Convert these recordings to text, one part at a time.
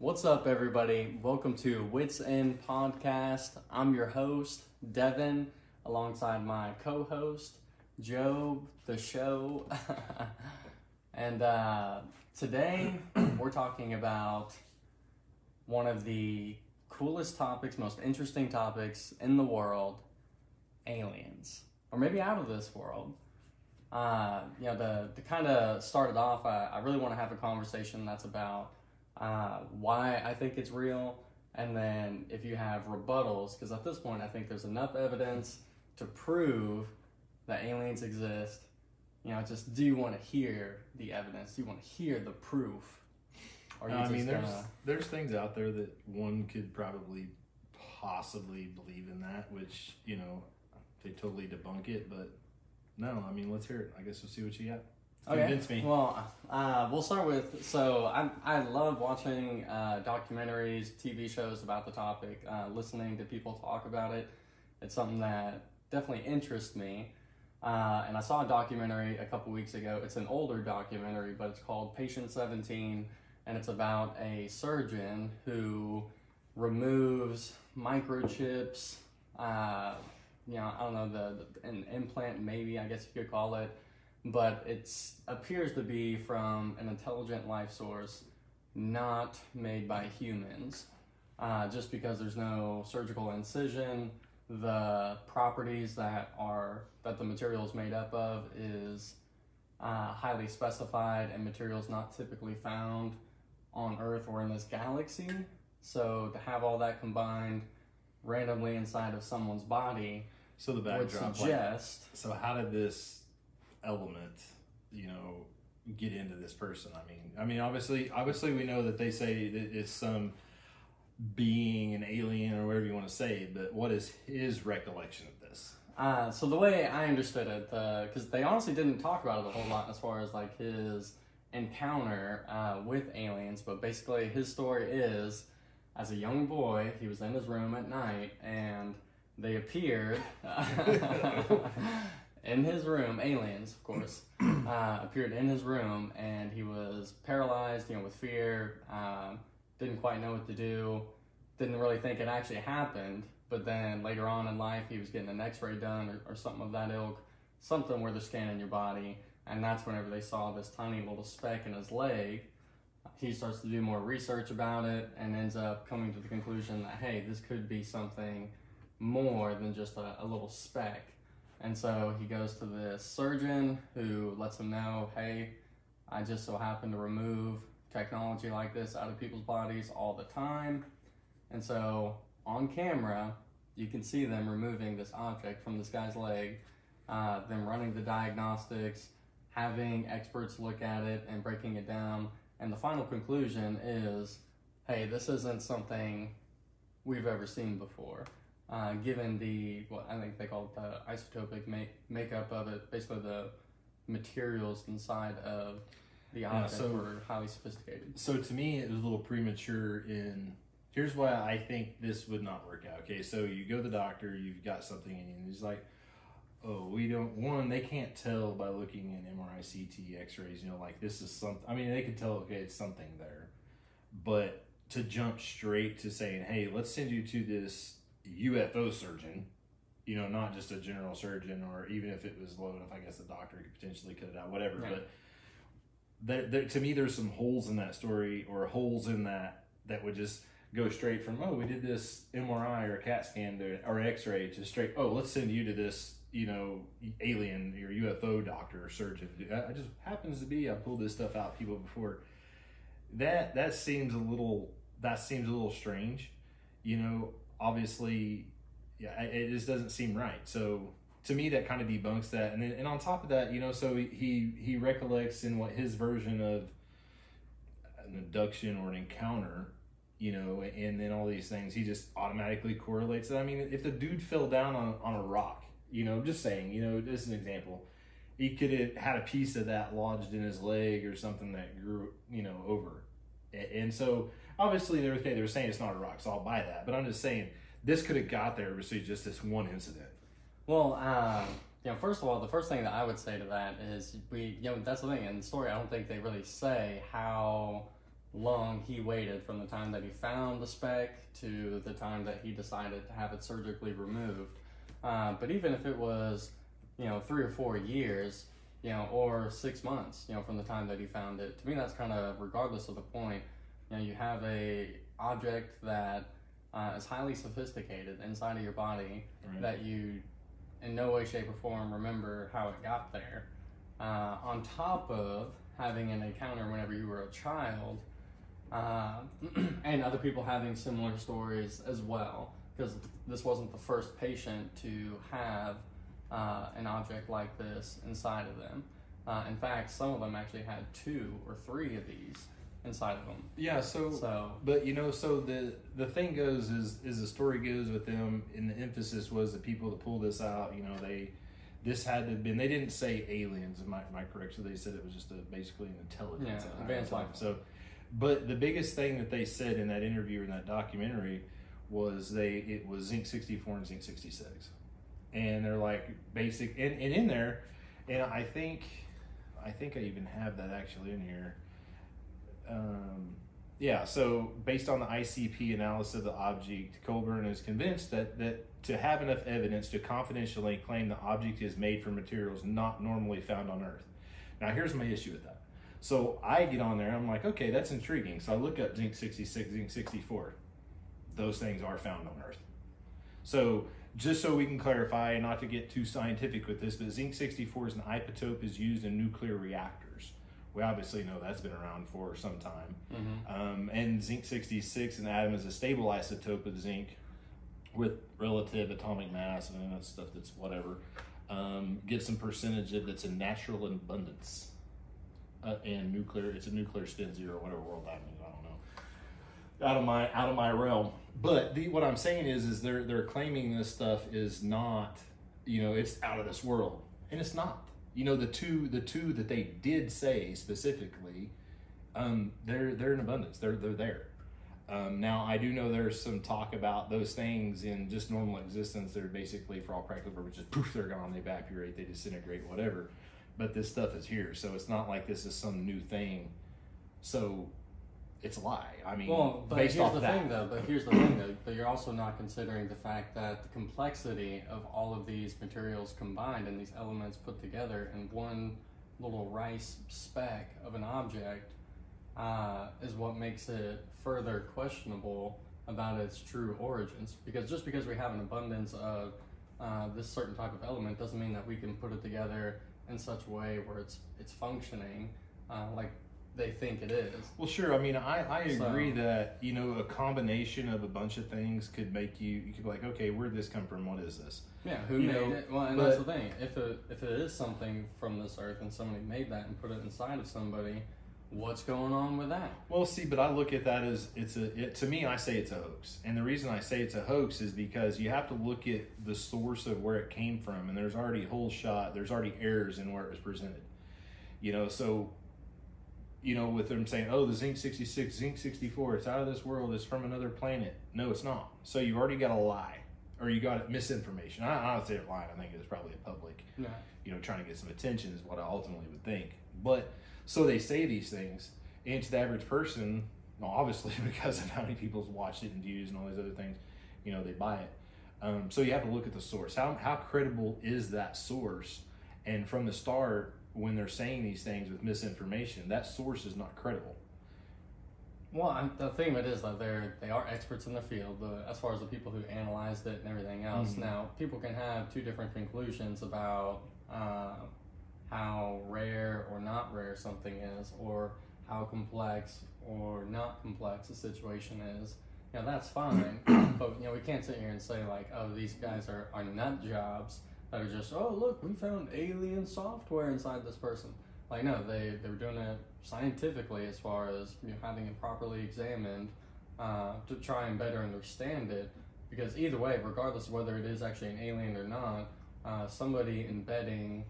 What's up, everybody? Welcome to Witts End Podcast. I'm your host, Devon, alongside my co host, Joe, the show. and uh, today we're talking about one of the coolest topics, most interesting topics in the world aliens. Or maybe out of this world. Uh, you know, to, to kind of start it off, I, I really want to have a conversation that's about uh, why I think it's real, and then if you have rebuttals, because at this point I think there's enough evidence to prove that aliens exist. You know, just do you want to hear the evidence? Do you want to hear the proof? Or I mean, there's gonna... there's things out there that one could probably possibly believe in that, which you know they totally debunk it. But no, I mean, let's hear it. I guess we'll see what you got. Okay. Convince me. Well, uh, we'll start with so I I love watching uh, documentaries, TV shows about the topic, uh, listening to people talk about it. It's something that definitely interests me. Uh, and I saw a documentary a couple weeks ago. It's an older documentary, but it's called Patient 17, and it's about a surgeon who removes microchips. Uh, you know, I don't know the, the an implant, maybe I guess you could call it but it appears to be from an intelligent life source not made by humans. Uh, just because there's no surgical incision, the properties that are that the material is made up of is uh, highly specified and materials not typically found on Earth or in this galaxy. So to have all that combined randomly inside of someone's body so the backdrop would suggest. Like, so how did this element, you know, get into this person. I mean, I mean, obviously, obviously, we know that they say that it's some being, an alien, or whatever you want to say. But what is his recollection of this? Uh, so the way I understood it, because uh, they honestly didn't talk about it a whole lot as far as like his encounter uh, with aliens, but basically his story is, as a young boy, he was in his room at night and they appeared. in his room, aliens, of course, uh, appeared in his room, and he was paralyzed, you know, with fear. Um, didn't quite know what to do. Didn't really think it actually happened. But then later on in life, he was getting an X-ray done or, or something of that ilk, something where they're scanning your body, and that's whenever they saw this tiny little speck in his leg. He starts to do more research about it and ends up coming to the conclusion that hey, this could be something more than just a, a little speck and so he goes to this surgeon who lets him know, hey, I just so happen to remove technology like this out of people's bodies all the time. And so on camera, you can see them removing this object from this guy's leg, uh, them running the diagnostics, having experts look at it and breaking it down. And the final conclusion is hey, this isn't something we've ever seen before uh, given the what I think they call it the isotopic make, makeup of it, basically the materials inside of the object yeah, so, were highly sophisticated. So to me, it was a little premature. In here's why I think this would not work out. Okay, so you go to the doctor, you've got something in you, and he's like. Oh, we don't. One, they can't tell by looking in MRI, CT, X-rays. You know, like this is something. I mean, they can tell. Okay, it's something there, but to jump straight to saying, "Hey, let's send you to this UFO surgeon, you know, not just a general surgeon, or even if it was low enough, I guess the doctor could potentially cut it out, whatever. Right. But there, there, to me, there's some holes in that story, or holes in that that would just go straight from oh, we did this MRI or CAT scan to, or X-ray to straight oh, let's send you to this you know alien or UFO doctor or surgeon. I just happens to be I pulled this stuff out people before. That that seems a little that seems a little strange. You know, obviously, yeah, it just doesn't seem right. So to me, that kind of debunks that. And then, and on top of that, you know, so he he recollects in what his version of an abduction or an encounter, you know, and then all these things, he just automatically correlates it. I mean, if the dude fell down on on a rock, you know, just saying, you know, this is an example. He could have had a piece of that lodged in his leg or something that grew, you know, over. And so Obviously, they're okay. They were saying it's not a rock, so I'll buy that. But I'm just saying this could have got there versus just this one incident. Well, um, you know, first of all, the first thing that I would say to that is we, you know, that's the thing in the story. I don't think they really say how long he waited from the time that he found the speck to the time that he decided to have it surgically removed. Uh, but even if it was, you know, three or four years, you know, or six months, you know, from the time that he found it, to me that's kind of regardless of the point. You know, you have a object that uh, is highly sophisticated inside of your body Right. that you, in no way, shape, or form, remember how it got there. Uh, on top of having an encounter whenever you were a child, uh, and other people having similar stories as well, because this wasn't the first patient to have uh, an object like this inside of them. Uh, in fact, some of them actually had two or three of these inside of them. Yeah. So, So, but you know, so the the thing goes is is the story goes with them, and the emphasis was the people that pulled this out. You know, they this had to have been. They didn't say aliens. Am I, am I correct? So they said it was just a, basically an intelligence. Yeah, advanced life. So, but the biggest thing that they said in that interview in that documentary was they it was zinc sixty four and zinc sixty six, and they're like basic and, and in there, and I think I think I even have that actually in here. Um, yeah, so based on the ICP analysis of the object, Colburn is convinced that, that to have enough evidence to confidentially claim the object is made from materials not normally found on Earth. Now, here's my issue with that. So I get on there, I'm like, okay, that's intriguing. So I look up zinc 66, zinc 64. Those things are found on Earth. So just so we can clarify, not to get too scientific with this, but zinc 64 is an isotope is used in nuclear reactors. We obviously know that's been around for some time. mhm. Um, and zinc 66 an atom is a stable isotope of zinc with relative atomic mass and that stuff that's whatever. Um, get some percentage of that's a natural abundance. Uh, and nuclear, it's a nuclear spin zero, whatever world that means. I don't know. Out of my out of my realm. But the, what I'm saying is, is they're they're claiming this stuff is not, you know, it's out of this world, and it's not. You know, the two the two that they did say specifically um, they're they're in abundance. They're they're there. Um, now I do know there's some talk about those things in just normal existence. They're basically, for all practical purposes, poof, they're gone. They evaporate. They disintegrate. Whatever. But this stuff is here, so it's not like this is some new thing. So it's a lie. I mean, Well, but based here's off the that. thing, though. But here's the thing, though. But you're also not considering the fact that the complexity of all of these materials combined and these elements put together in one little rice speck of an object uh, is what makes it further questionable about its true origins. Because just because we have an abundance of uh, this certain type of element doesn't mean that we can put it together in such a way where it's it's functioning uh, like they think it is. Well, sure. I mean, I, I agree So- that you know a combination of a bunch of things could make you you could be like, okay, where'd this come from? What is this? Yeah, who You made know, it? Well, and but- that's the thing. If it if it is something from this earth and somebody made that and put it inside of somebody, what's going on with that? Well, see, but I look at that as it's a. It, to me, I say it's a hoax, and the reason I say it's a hoax is because you have to look at the source of where it came from, and there's already whole shot. There's already errors in where it was presented. You know, so. You know, with them saying, "Oh, the zinc sixty six, zinc sixty four, it's out of this world. It's from another planet." No, it's not. So you've already got a lie, or you got misinformation. I, I don't say lying. I think it's probably a public Yeah. you know, trying to get some attention is what I ultimately would think. But so they say these things, and to the average person, well, obviously because of how many people's watched it and views and all these other things, you know, they buy it. Um, so you have to look at the source. How how credible is that source? And from the start, when they're saying these things with misinformation, that source is not credible. Well, i the thing of it is that they're they are experts in the field. The, as far as the people who analyzed it and everything else. Mhm. Now, people can have two different conclusions about uh, how rare or not rare something is, or how complex or not complex a situation is. You know, that's fine, but you know, we can't sit here and say like, oh, these guys are, are nut jobs that are just, oh, look, we found alien software inside this person. Like, no, they they were doing it scientifically as far as you know, having it properly examined uh, to try and better understand it. Because either way, regardless of whether it is actually an alien or not, uh, somebody embedding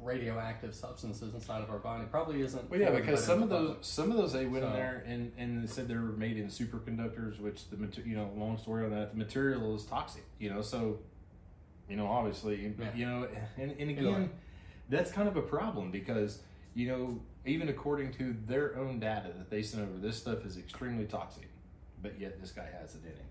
radioactive substances inside of our body probably isn't. Well, yeah, because some of those, public. some of those they went in there and and they said they were made in superconductors, which the you know, long story on that, the material is toxic. You know, so you know, obviously, Yeah. you know, and and again, that's kind of a problem because you know even according to their own data that they sent over, this stuff is extremely toxic, but yet this guy has it in him.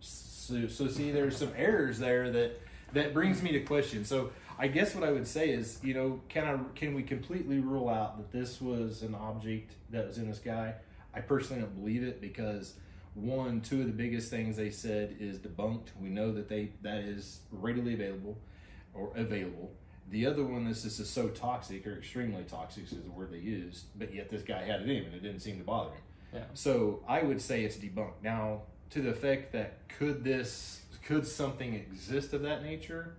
So, so see, there's some errors there that that brings me to question. So I guess what I would say is, you know, can I can we completely rule out that this was an object that was in this guy? I personally don't believe it because one, two of the biggest things they said is debunked. We know that they that is readily available or available. The other one, this, this is so toxic or extremely toxic is the word they used, but yet this guy had it in him and it didn't seem to bother him. Yeah. So I would say it's debunked. Now, to the effect that could this could something exist of that nature?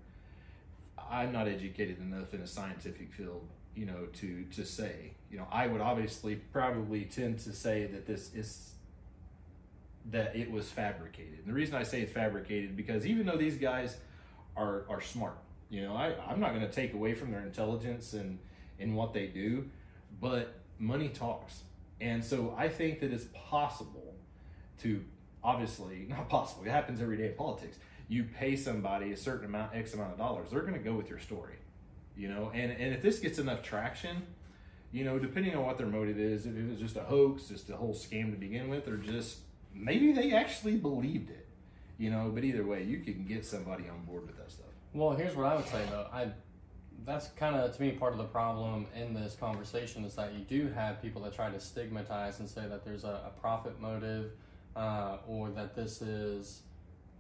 I'm not educated enough in a scientific field, you know, to to say. You know, I would obviously probably tend to say that this is that it was fabricated. And the reason I say it's fabricated because even though these guys are are smart, you know, I, I'm not going to take away from their intelligence and in what they do, but money talks. And so I think that it's possible to obviously not possible. It happens every day in politics. You pay somebody a certain amount, X amount of dollars, they're going to go with your story, you know. And and if this gets enough traction, you know, depending on what their motive is, if it was just a hoax, just a whole scam to begin with, or just maybe they actually believed it, you know. But either way, you can get somebody on board with that stuff. Well, here's what I would say though. I that's kind of to me part of the problem in this conversation is that you do have people that try to stigmatize and say that there's a, a profit motive uh, or that this is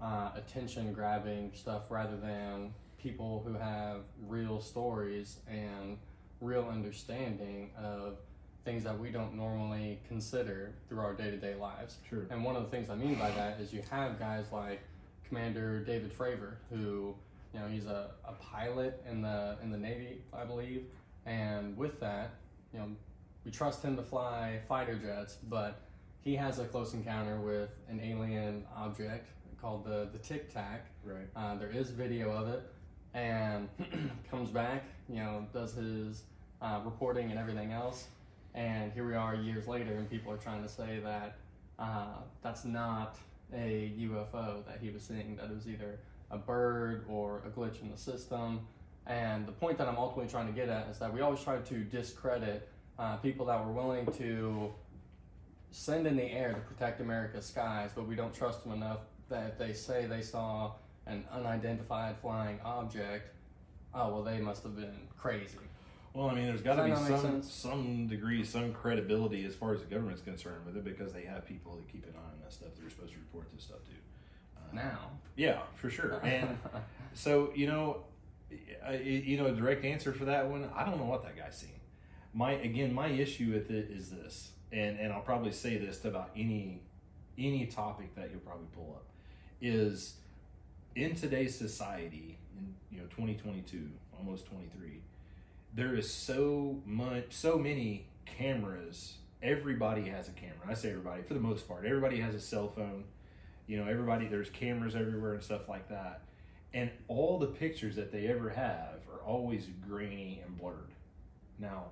uh, attention grabbing stuff rather than people who have real stories and real understanding of things that we don't normally consider through our day-to-day lives Sure. and one of the things I mean by that is you have guys like Commander David Fravor, who you know he's a, a pilot in the in the Navy, I believe, and with that, you know, we trust him to fly fighter jets, but he has a close encounter with an alien object called the the Tic Tac. Right. Uh, there is video of it, and comes back, you know, does his uh, reporting and everything else, and here we are years later, and people are trying to say that uh, that's not a UFO that he was seeing, that it was either a bird or a glitch in the system. And the point that I'm ultimately trying to get at is that we always try to discredit uh, people that were willing to send in the air to protect America's skies, but we don't trust them enough that if they say they saw an unidentified flying object, oh, well, they must have been crazy. Well, I mean, there's got to be that not make some some degree, some credibility as far as the government's concerned with it because they have people that keep an eye on that stuff. That they're supposed to report this stuff to. Uh, Now. Yeah, for sure. And so you know, you know, a direct answer for that one, I don't know what that guy's seen. My again, my issue with it is this, and and I'll probably say this to about any any topic that you'll probably pull up, is in today's society, in you know 2022, almost 23, there is so much, so many cameras. Everybody has a camera. I say everybody for the most part. Everybody has a cell phone. You know, everybody there's cameras everywhere and stuff like that. And all the pictures that they ever have are always grainy and blurred. Now,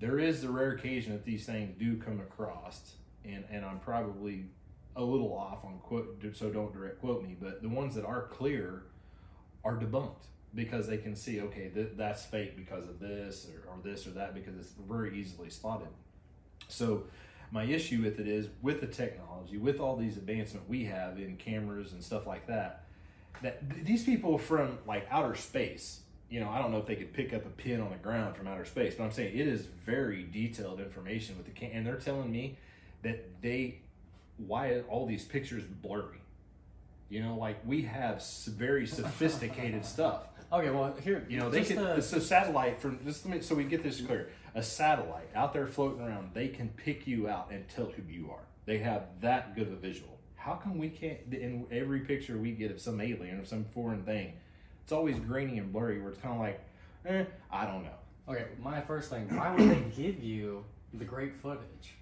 there is the rare occasion that these things do come across, and, and I'm probably a little off on quote, so don't direct quote me, but the ones that are clear are debunked because they can see, okay, th- that's fake because of this or, or this or that because it's very easily spotted. So, my issue with it is with the technology, with all these advancement we have in cameras and stuff like that, that th- these people from like outer space, you know, I don't know if they could pick up a pin on the ground from outer space, but I'm saying it is very detailed information with the cam, and they're telling me that they why all these pictures blurry. You know, like we have very sophisticated stuff. Okay, well, here, You know, they can. to- so satellite from just let me, so we get this clear. A satellite out there floating around, they can pick you out and tell who you are. They have that good of a visual. How come we can't? In every picture we get of some alien or some foreign thing, it's always grainy and blurry. Where it's kind of like, eh, I don't know. Okay, my first thing, why would they give you the great footage?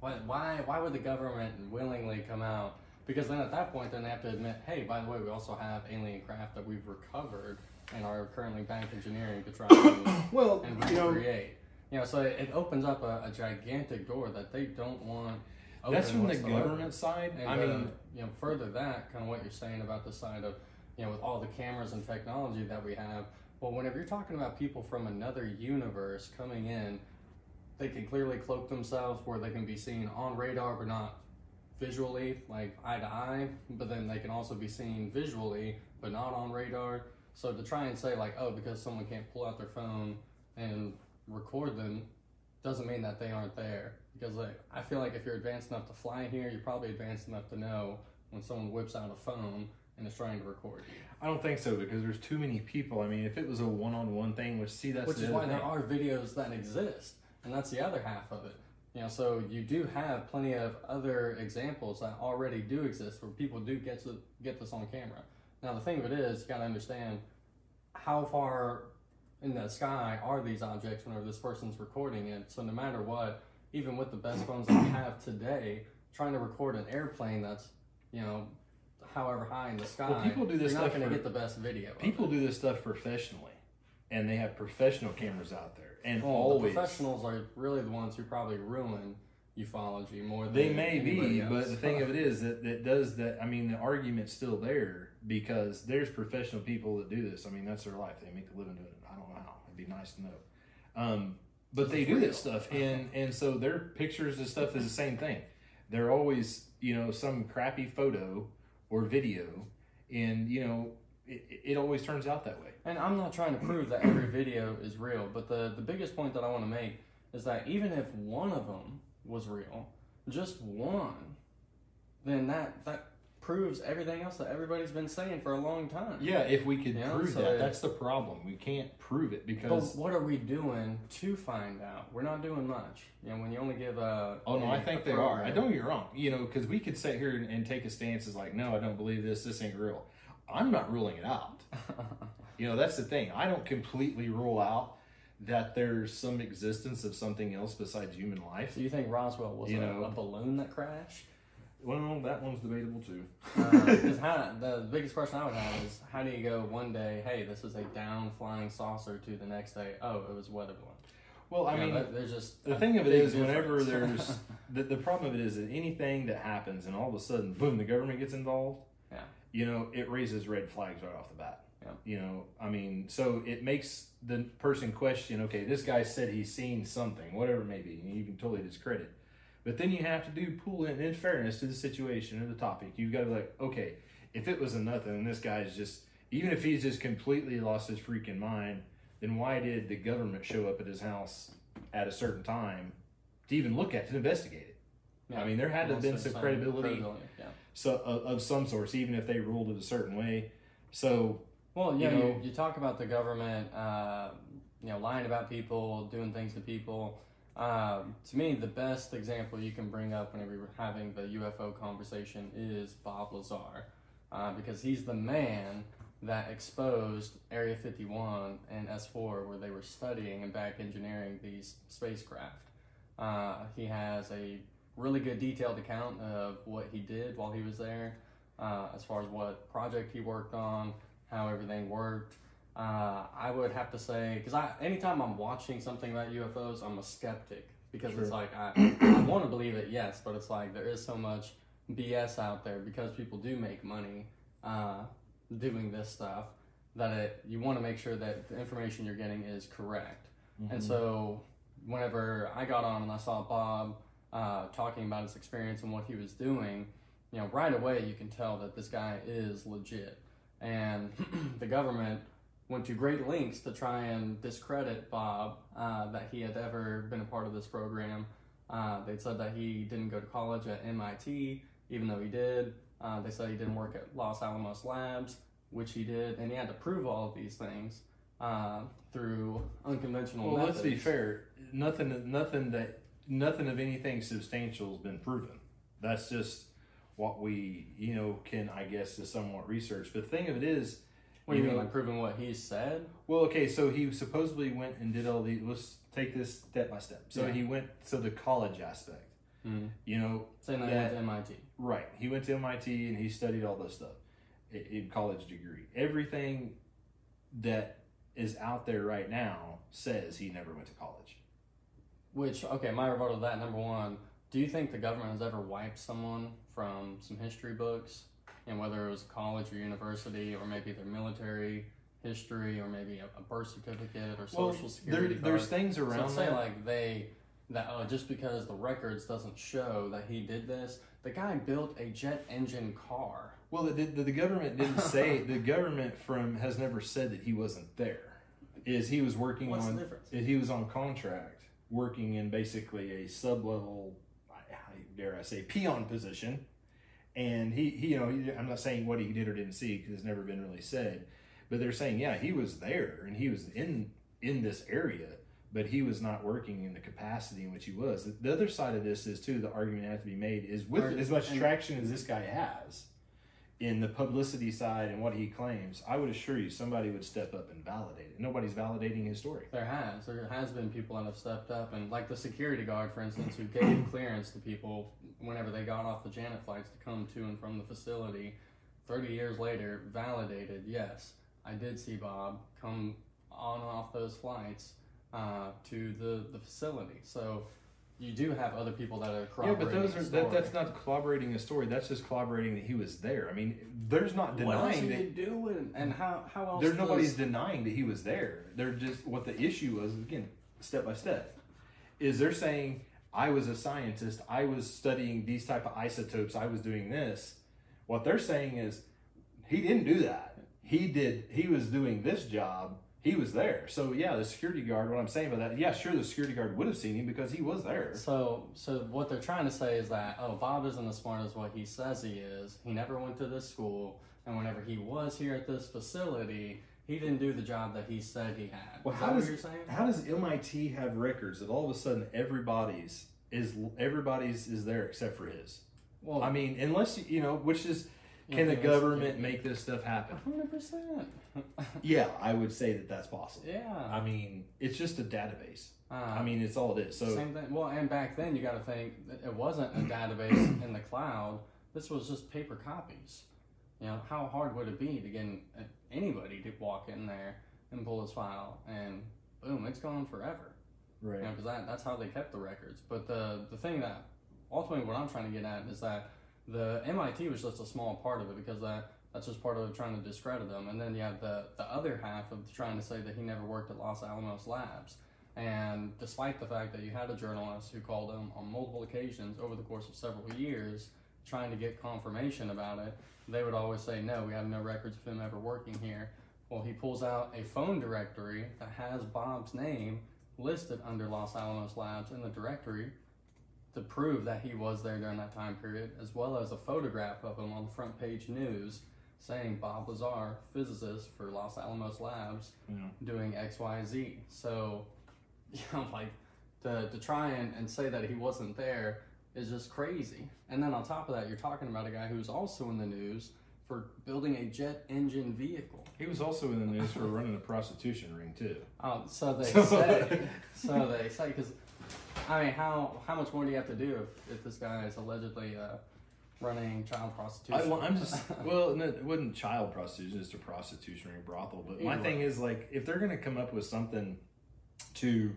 Why, why, why would the government willingly come out? Because then at that point, then they have to admit, hey, by the way, we also have alien craft that we've recovered and are currently bank engineering to try and, Well, and you know, recreate. You know, so it, it opens up a, a gigantic door that they don't want. Open that's from the whatsoever. government side. And, I mean, you know, further that kind of what you're saying about the side of, you know, with all the cameras and technology that we have. Well, whenever you're talking about people from another universe coming in, they can clearly cloak themselves where they can be seen on radar but not visually, like eye to eye. But then they can also be seen visually but not on radar. So to try and say like, oh, because someone can't pull out their phone and record them, doesn't mean that they aren't there. Because like, I feel like if you're advanced enough to fly here, you're probably advanced enough to know when someone whips out a phone and is trying to record you. I don't think so because there's too many people. I mean, if it was a one-on-one thing, which see that's Which is why there are videos that exist, and that's the other half of it. You know, so you do have plenty of other examples that already do exist where people do get to get this on camera. Now the thing of it is, you got to understand how far in the sky are these objects whenever this person's recording it. So no matter what, even with the best phones that we have today, trying to record an airplane that's you know however high in the sky, people do this you're not going to get the best video. People do this stuff professionally, and they have professional cameras out there, and Well, always the professionals are really the ones who probably ruin ufology more than They may be, else. but the thing of it is that that does that. I mean, the argument's still there because there's professional people that do this. I mean, that's their life. They make a living doing it. I don't know how. It'd be nice to know. Um, but they do this stuff, and and so their pictures and stuff is the same thing. They're always, you know, some crappy photo or video, and you know, it, it always turns out that way. And I'm not trying to prove that every video is real, but the the biggest point that I want to make is that even if one of them was real, just one, then that that proves everything else that everybody's been saying for a long time. Yeah, if we could Yeah, prove so that, that's the problem. We can't prove it But because. what are we doing to find out? We're not doing much. You know, when you only give a Oh no, a- I think they are. I don't get you wrong. You know, because we could sit here and, and take a stance as like, no, I don't believe this. This ain't real. I'm not ruling it out. You know, that's the thing. I don't completely rule out that there's some existence of something else besides human life. Do you think Roswell was You a, know- a balloon that crashed? Well, that one's debatable too. Uh, because how the biggest question I would have is how do you go one day, hey, this is a down flying saucer, to the next day, oh, it was weather balloon. Well, I You mean, that- there's just the thing of it is, is, whenever there's the, the problem of it is that anything that happens and all of a sudden, boom, the government gets involved. Yeah. You know, it raises red flags right off the bat. Yeah. You know, I mean, so it makes the person question, okay, this guy said he's seen something, whatever it may be, and you can totally discredit. But then you have to do pull in, in fairness to the situation or the topic. You've got to be like, okay, if it was a nothing and this guy's just, even if he's just completely lost his freaking mind, then why did the government show up at his house at a certain time to even look at to investigate it? Yeah. I mean, there had to have been some credibility Yeah. so of, of some sorts, even if they ruled it a certain way. So Well, You yeah, you, know- you, talk about the government, uh, you know, lying about people, doing things to people. Um, to me, the best example you can bring up whenever you're having the UFO conversation is Bob Lazar, uh, because he's the man that exposed Area 51 and S4, where they were studying and back engineering these spacecraft. Uh, he has a really good detailed account of what he did while he was there, uh, as far as what project he worked on, how everything worked. Uh, I would have to say because I anytime I'm watching something about UFOs, I'm a skeptic because it's like I, I want to believe it, yes, but it's like there is so much BS out there because people do make money uh, doing this stuff that it you want to make sure that the information you're getting is correct. And so, whenever I got on and I saw Bob uh, talking about his experience and what he was doing, you know, right away you can tell that this guy is legit. And the government went to great lengths to try and discredit Bob uh, that he had ever been a part of this program. Uh, they said that he didn't go to college at MIT, even though he did. Uh, they said he didn't work at Los Alamos Labs, which he did, and he had to prove all of these things uh, through unconventional Well, methods. let's be fair. Nothing, nothing that, nothing of anything substantial has been proven. That's just what we, you know, can I guess is somewhat research. But the thing of it is, What do you mean, like proving what he said? well, okay, so he supposedly went and did all the. Let's take this step by step. So Yeah. he went to the college aspect. Mm. You know, Saying that, he went to MIT. Right. He went to MIT and he studied all this stuff i- in college degree. Everything that is out there right now says he never went to college. Which, okay, my rebuttal to that, number one, do you think the government has ever wiped someone from some history books? And whether it was college or university, or maybe their military history, or maybe a, a birth certificate or Well, social there, security there's things around let's say that. like they that oh, just because the records doesn't show that he did this, the guy built a jet engine car. Well, the, the, the government didn't say the government from has never said that he wasn't there. Is he was working What's the on difference? he was on contract working in basically a sub level, dare I say, peon position, and he, he you know he, I'm not saying what he did or didn't see because it's never been really said, but they're saying yeah he was there and he was in in this area. But he was not working in the capacity in which he was. The- The other side of this is too. The argument that has to be made is with Or- as much traction as this guy has, in the publicity side and what he claims, I would assure you somebody would step up and validate it. Nobody's validating his story. There has. There has been people that have stepped up, and like the security guard, for instance, who gave clearance to people whenever they got off the Janet flights to come to and from the facility. Thirty years later, validated. Yes, I did see Bob come on and off those flights uh, to the the facility. So you do have other people that are Yeah, corroborating. but those the are that, story. that's not corroborating a story. That's just corroborating that he was there. I mean, there's not What else are denying you that. doing? And how how else? There's does- nobody's denying that he was there. They're just what the issue was again, step by step, is they're saying I was a scientist. I was studying these type of isotopes. I was doing this. What they're saying is he didn't do that. He did. He was doing this job. He was there. So yeah, the security guard. What I'm saying about that, yeah, sure, the security guard would have seen him because he was there. So, so what they're trying to say is that oh, Bob isn't as smart as what he says he is. He never went to this school, and whenever he was here at this facility, he didn't do the job that he said he had. Well, is how that does what you're saying? how does MIT have records that all of a sudden everybody's is everybody's is there except for his? Well, I mean, unless you know, which is can the government make this stuff happen? hundred percent. Yeah, I would say that that's possible. Yeah. I mean, it's just a database. Uh, I mean, it's all it is. So Same thing. Well, and back then you got to think it wasn't a database in the cloud. This was just paper copies. You know, how hard would it be to get anybody to walk in there and pull his file and boom, it's gone forever. right, You know, because that, that's how they kept the records. But the the thing that ultimately what I'm trying to get at is that the MIT was just a small part of it because that that's just part of trying to discredit them. And then you have the the other half of trying to say that he never worked at Los Alamos Labs. And despite the fact that you had a journalist who called him on multiple occasions over the course of several years trying to get confirmation about it, they would always say, No, we have no records of him ever working here. Well, he pulls out a phone directory that has Bob's name listed under Los Alamos Labs in the directory to prove that he was there during that time period, as well as a photograph of him on the front page news saying Bob Lazar, physicist for Los Alamos Labs, know. doing XYZ. So, you know, like to, to try and, and say that he wasn't there is just crazy. And then on top of that, you're talking about a guy who's also in the news for building a jet engine vehicle. He was also in the news for running a prostitution ring too. Um, so they say. so they say because, I mean, how how much more do you have to do if, if this guy is allegedly uh, running child I, prostitution? well, I'm just well, no, it wasn't child prostitution; it's a prostitution ring brothel. But my Either thing way. is like, if they're gonna come up with something to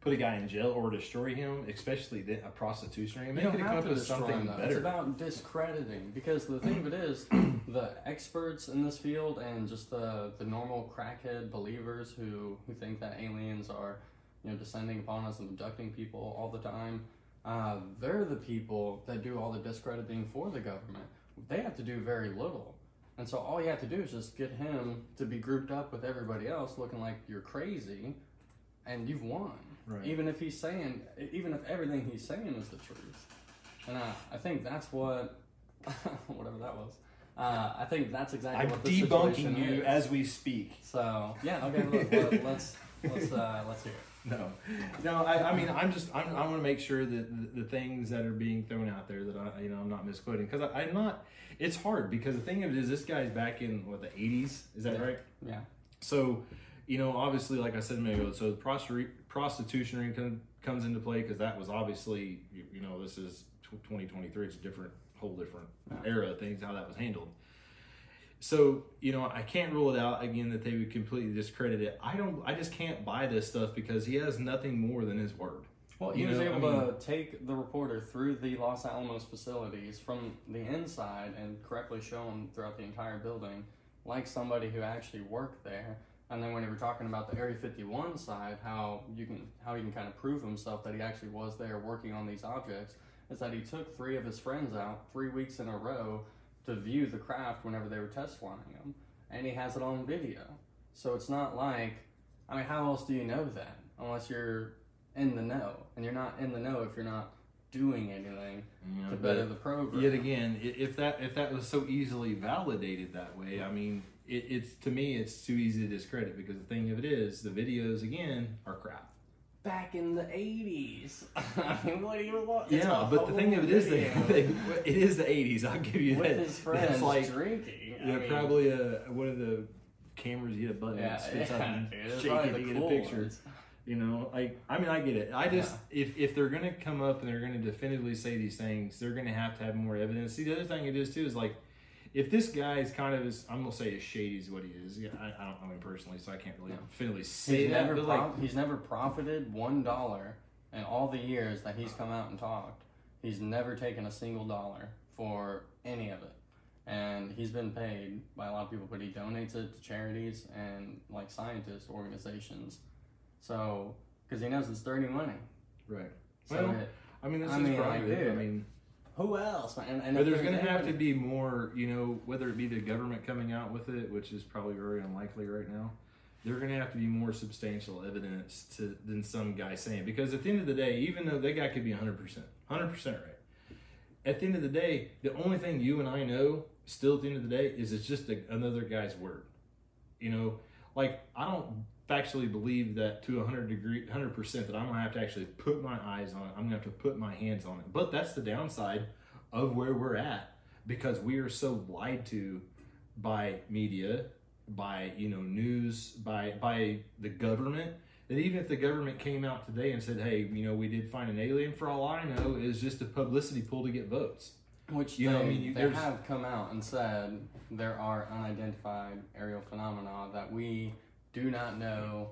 put a guy in jail or destroy him, especially the, a prostitution ring, they could come to up with something though. It's about discrediting because the thing of it is, the experts in this field and just the the normal crackhead believers who who think that aliens are, you know, descending upon us and abducting people all the time. Uh, they're the people that do all the discrediting for the government. They have to do very little. And so all you have to do is just get him to be grouped up with everybody else looking like you're crazy and you've won. Right. Even if he's saying, even if everything he's saying is the truth. And I, I think that's what, whatever that was. Uh, I think that's exactly I'm what the debunking you is. as we speak. So yeah, okay, look, let, let's let's uh, let's hear it. No, no. I, I mean, I'm just I'm, I want to make sure that the, the things that are being thrown out there that I you know I'm not misquoting because I'm not. It's hard because the thing of it is this guy's back in what the 80s. Is that Yeah. right? Yeah. So, you know, obviously, like I said a minute ago, so the prostitu- prostitution ring com- comes into play because that was obviously, you, you know, this is tw 2023. It's a different, whole different Yeah. era of things, how that was handled. So, you know, I can't rule it out again that they would completely discredit it. I don't, I just can't buy this stuff because he has nothing more than his word. Well, he You was know, able I to take the reporter through the Los Alamos facilities from the inside and correctly show him throughout the entire building, like somebody who actually worked there. And then when we were talking about the Area 51 side, how you can how he can kind of prove himself that he actually was there working on these objects, is that he took three of his friends out three weeks in a row to view the craft whenever they were test flying them, and he has it on video. So it's not like, I mean, how else do you know that unless you're in the know, and you're not in the know if you're not doing anything know, to better the program. Yet again, if that if that was so easily validated that way, I mean, it, it's to me it's too easy to discredit because the thing of it is the videos again are crap. Back in the 80s. I mean, what do you want? It's yeah, but the thing of it is that video it is the '80s. I'll give you with that. his friends That's like drinking. I yeah, mean, probably a one of the cameras you hit a button Yeah, and spits yeah, up and dude, shake it to get cool a picture. ones. You know, like I mean, I get it. I just if if they're gonna come up and they're gonna definitively say these things, they're gonna have to have more evidence. See, the other thing it is too is like if this guy is kind of as I'm gonna say as shady as what he is. Yeah, I, I don't know him personally, so I can't really No. definitively say He's that. never, But pro- like, he's never profited one dollar in all the years that he's uh. come out and talked. He's never taken a single dollar for any of it. And he's been paid by a lot of people, but he donates it to charities and like scientist organizations. So, because he knows it's dirty money. right? So, Well, it- I mean, that's I his mean, like, prerogative. I mean, who else? And, and but there's gonna have to be more. You know, whether it be the government coming out with it, which is probably very unlikely right now. They're going to have to be more substantial evidence to than some guy saying because at the end of the day, even though that guy could be 100 percent, 100 percent right. At the end of the day, the only thing you and I know, still at the end of the day, is it's just a, another guy's word. You know, like I don't factually believe that to 100 degree, 100 percent that I'm gonna have to actually put my eyes on it. I'm gonna have to put my hands on it. But that's the downside of where we're at because we are so lied to by media, by you know news, by by the government. That even if the government came out today and said, "Hey, you know, we did find an alien," for all I know, is just a publicity pull to get votes. Which You they, know, I mean, you- they have come out and said there are unidentified aerial phenomena that we do not know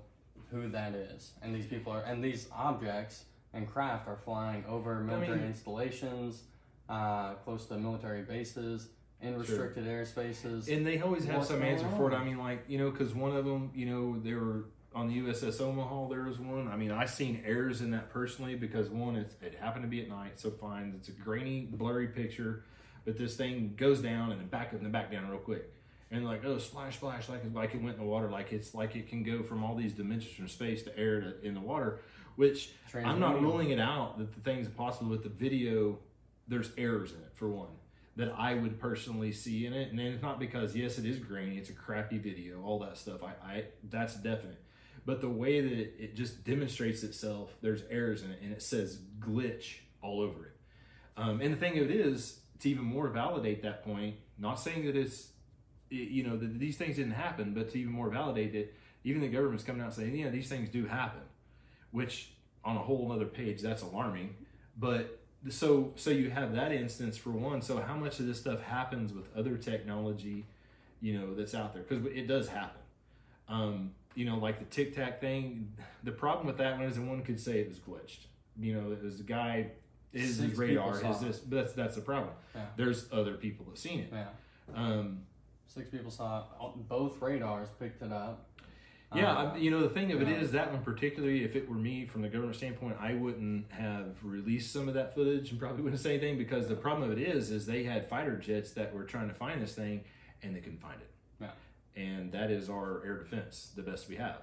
who that is, and these people are, and these objects and craft are flying over military mean- installations, uh, close to military bases, in restricted airspaces. And they always have What's some answer for it. I mean, like you know, because one of them, you know, they were on the USS Omaha. There was one. I mean, I seen errors in that personally because one, it's, it happened to be at night, so fine. It's a grainy, blurry picture, but this thing goes down and then back up and then back down real quick. And like, oh, splash, splash, like like it went in the water, like it's like it can go from all these dimensions from space to air to in the water. Which I'm not ruling it out that the thing's possible with the video. There's errors in it for one that I would personally see in it, and then it's not because yes, it is grainy, it's a crappy video, all that stuff. I, I that's definite, but the way that it, it just demonstrates itself, there's errors in it, and it says glitch all over it. Um, and the thing of it is, to even more validate that point, not saying that it's it- you know that these things didn't happen, but to even more validate it, even the government's coming out saying, yeah, these things do happen, which on a whole other page that's alarming. But so so you have that instance for one. So how much of this stuff happens with other technology, you know, that's out there because it does happen. Um, you know, like the Tic Tac thing. The problem with that one is that one could say it was glitched. You know, it was the guy. His, Six his radar is this, but that's that's the problem. Yeah. There's other people that seen it. yeah, Um, six people saw it. Both radars picked it up. Yeah, Uh, I- you know the thing of it is that one particularly, if it were me from the government standpoint, I wouldn't have released some of that footage and probably wouldn't say anything because the problem of it is, is they had fighter jets that were trying to find this thing and they couldn't find it. Yeah. And that is our air defense, the best we have.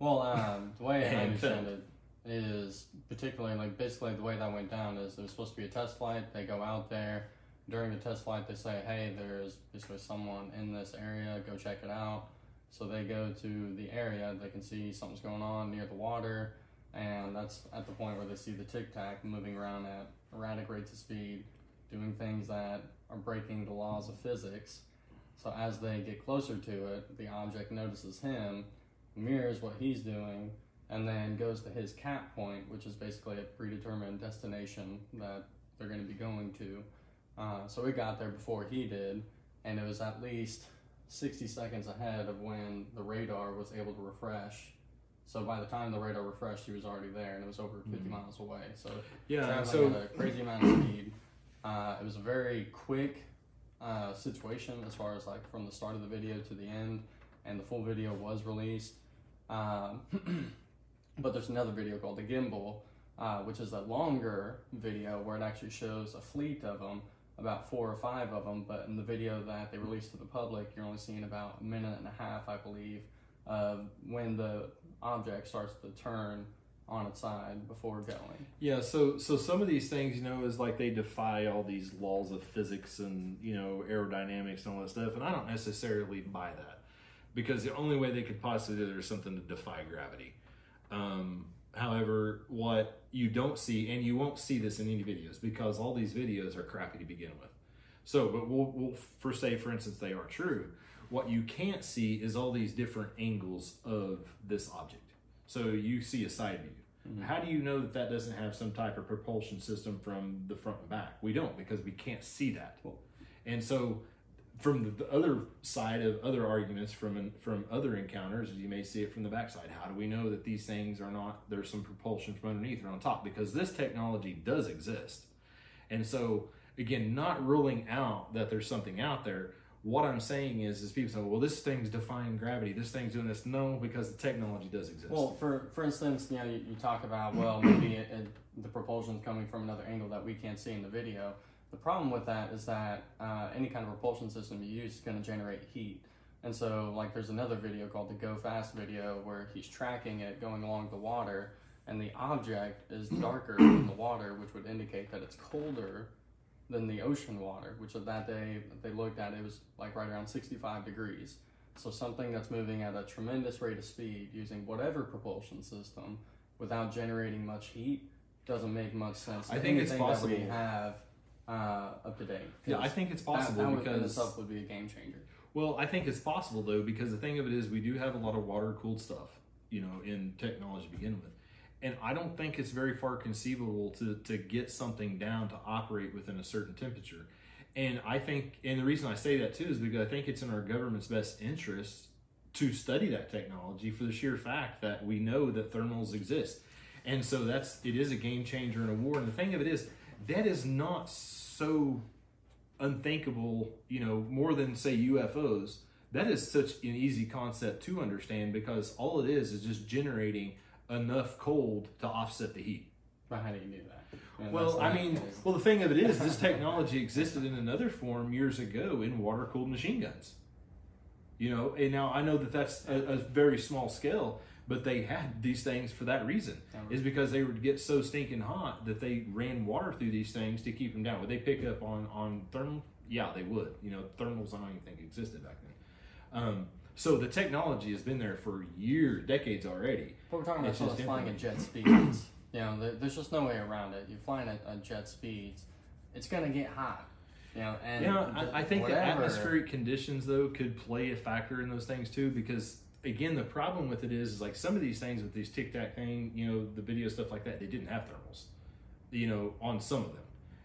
Well, um, the way I understand it is particularly like basically the way that went down is there's supposed to be a test flight. They go out there during the test flight. They say, "Hey, there's basically someone in this area. Go check it out." So they go to the area. They can see something's going on near the water, and that's at the point where they see the tic tac moving around at erratic rates of speed, doing things that are breaking the laws of physics. So as they get closer to it, the object notices him mirrors what he's doing and then goes to his CAP point, which is basically a predetermined destination that they're going to be going to. Uh, so we got there before he did, and it was at least 60 seconds ahead of when the radar was able to refresh. So by the time the radar refreshed, he was already there, and it was over 50 miles away. So Yeah. So at a crazy amount of speed. Uh, it was a very quick uh, situation as far as like from the start of the video to the end. and the full video was released. Um, but there's another video called the Gimbal, uh, which is a longer video where it actually shows a fleet of them, about four or five of them. But in the video that they released to the public, you're only seeing about a minute and a half, I believe, of when the object starts to turn on its side before going. Yeah, so so some of these things, you know, is like they defy all these laws of physics and you know aerodynamics and all that stuff, and I don't necessarily buy that because the only way they could possibly do it is something to defy gravity. Um, however, what you don't see, and you won't see this in any videos because all these videos are crappy to begin with. So, but we'll, we'll for say, for instance, they are true. What you can't see is all these different angles of this object. So you see a side view. Mm-hmm. How do you know that that doesn't have some type of propulsion system from the front and back? We don't because we can't see that. And so, from the, the other side of other arguments from from other encounters, you may see it from the backside. How do we know that these things are not there's some propulsion from underneath or on top? Because this technology does exist. And so, again, not ruling out that there's something out there. What I'm saying is, is people say, "Well, this thing's defying gravity. This thing's doing this." No, because the technology does exist. Well, for for instance, you know, you, you talk about well, maybe it, it, the propulsion is coming from another angle that we can't see in the video. The problem with that is that uh, any kind of propulsion system you use is going to generate heat. And so, like, there's another video called the Go Fast video where he's tracking it going along the water, and the object is darker than the water, which would indicate that it's colder than the ocean water, which of that day they looked at, it was like right around 65 degrees. So something that's moving at a tremendous rate of speed using whatever propulsion system without generating much heat doesn't make much sense. I think it's anything that we possible. have uh, up to date. yeah, I think it's possible that, that because itself would be a game changer. Well, I think it's possible though, because the thing of it is, we do have a lot of water cooled stuff, you know, in technology to begin with. And I don't think it's very far conceivable to, to get something down to operate within a certain temperature. And I think, and the reason I say that too is because I think it's in our government's best interest to study that technology for the sheer fact that we know that thermals exist. And so that's, it is a game changer in a war. And the thing of it is, that is not so unthinkable, you know, more than say UFOs. That is such an easy concept to understand because all it is is just generating enough cold to offset the heat. But how do you do that? Know, Well, I mean, well, the thing of it is, this technology existed in another form years ago in water cooled machine guns. You know, and now I know that that's a, a very small scale, but they had these things for that reason. Is because they would get so stinking hot that they ran water through these things to keep them down. Would they pick up on on thermal? Yeah, they would. You know, thermals I don't even think existed back then. Um, so the technology has been there for years, decades already. But we're talking about It's just someone flying at jet speeds. you know, there's just no way around it. You're flying at, at jet speeds, it's gonna get hot. You know, and You know, I, I think the atmospheric conditions though could play a factor in those things too, because again, the problem with it is, is like some of these things with these tic tac thing, you know, the video stuff like that, they didn't have thermals, you know, on some of them,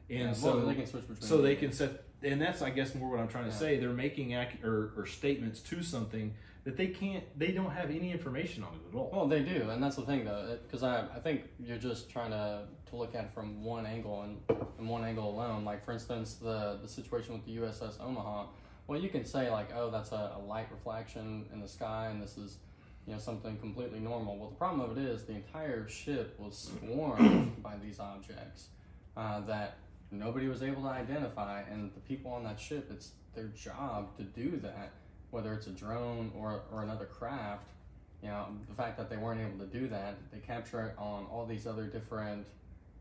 and Yeah, so well, they can switch between. so they can set, and that's I guess more what I'm trying to Yeah. say. They're making ac- or, or statements to something that they can't, they don't have any information on it at all. Well, they do, and that's the thing, though, because I, I think you're just trying to, to look at it from one angle and, and one angle alone. Like, for instance, the the situation with the USS Omaha. Well, you can say like, oh, that's a, a light reflection in the sky, and this is, you know, something completely normal. Well, the problem of it is the entire ship was swarmed by these objects uh, that nobody was able to identify, and the people on that ship, it's their job to do that, whether it's a drone or or another craft. You know, the fact that they weren't able to do that, they capture it on all these other different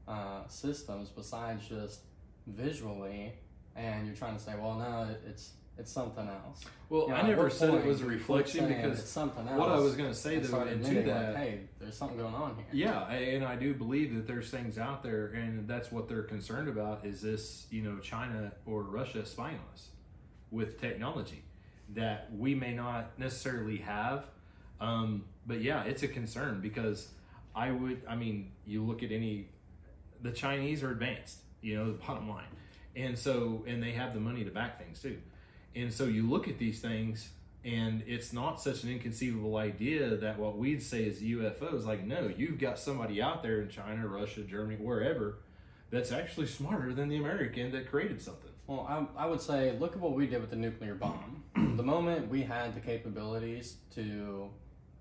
uh, systems besides just visually, and you're trying to say, well, no, it, it's it's something else. Well, You know, I never said it was a reflection saying because it's something else. what I was going to say though, start and to that, like, hey, there's something going on here. Yeah, and I do believe that there's things out there, and that's what they're concerned about. Is this, you know, China or Russia spying on us with technology that we may not necessarily have? Um, but yeah, it's a concern because I would, I mean, you look at any, the Chinese are advanced, you know, the bottom line, and so and they have the money to back things too, and so you look at these things and it's not such an inconceivable idea that what we'd say is UFOs. Like, no, you've got somebody out there in China, Russia, Germany, wherever, that's actually smarter than the American that created something. Well, I, I would say, look at what we did with the nuclear bomb. the moment we had the capabilities to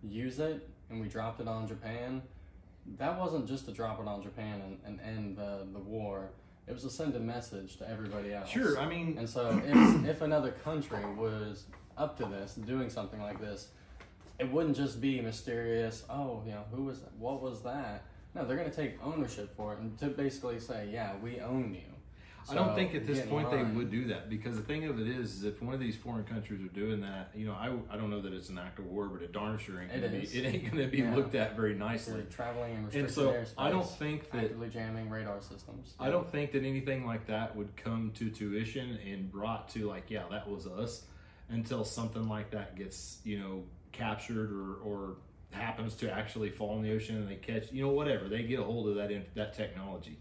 use it and we dropped it on Japan, that wasn't just to drop it on Japan and, and end the, the war. It was to send a message to everybody else. Sure, I mean, And so if, if another country was up to this, doing something like this, it wouldn't just be mysterious, oh, you know, who was that? What was that? No, they're going to take ownership for it and to basically say, yeah, we own you. I don't think at this point they would do that because the thing of it is, is if one of these foreign countries are doing that, you know, I, I don't know that it's an act of war, but it darn sure ain't It gonna be it ain't going to be Yeah. looked at very They're nicely. traveling in restricted And so airspace, I don't think that actively jamming radar systems. I don't think that anything like that would come to tuition and brought to like, yeah, that was us, until something like that gets you know captured or or happens to actually fall in the ocean and they catch you know whatever they get a hold of that in, that technology,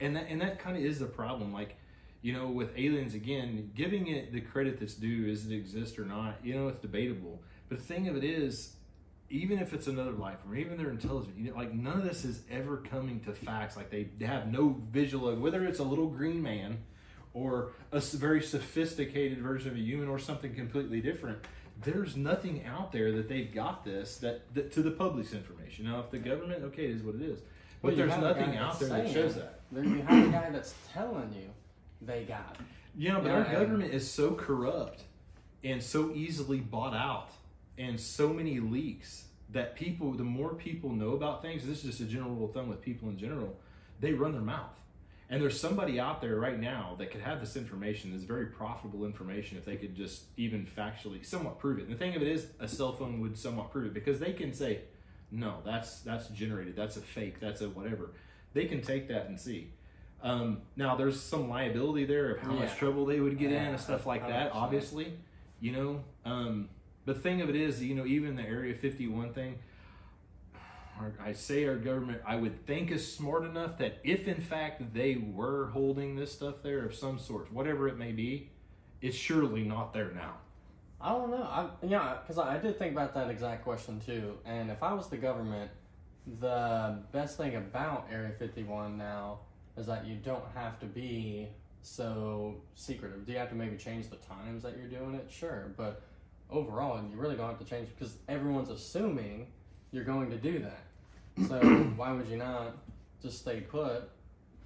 and that and that kind of is the problem. Like, you know, with aliens again, giving it the credit that's due, is it exist or not? You know, it's debatable. But the thing of it is, even if it's another life form, even they're intelligent, you know, like none of this is ever coming to facts. Like they have no visual, of whether it's a little green man or a very sophisticated version of a human or something completely different. There's nothing out there that they've got this that, that to the public's information. Now, if the government, okay, it is what it is. But Well, there's nothing out there that shows that. There you have a guy that's telling you they got it. Yeah, but Yeah, our government is so corrupt and so easily bought out and so many leaks that people, the more people know about things, this is just a general rule of thumb with people in general, they run their mouth. And there's somebody out there right now that could have this information, this very profitable information, if they could just even factually somewhat prove it. And the thing of it is, a cell phone would somewhat prove it because they can say, no, that's that's generated, that's a fake, that's a whatever. They can take that and see. Um, now, there's some liability there of how much trouble they would get in and stuff like that. 100%. Obviously, you know. Um, but the thing of it is, you know, even the Area 51 thing. our- I say our government, I would think is smart enough that if in fact they were holding this stuff there of some sort, whatever it may be, it's surely not there now. I don't know. I yeah, because I, I did think about that exact question too. And if I was the government, the best thing about Area 51 now is that you don't have to be so secretive. Do you have to maybe change the times that you're doing it? Sure, but overall, you really don't have to change because everyone's assuming you're going to do that. So why would you not just stay put?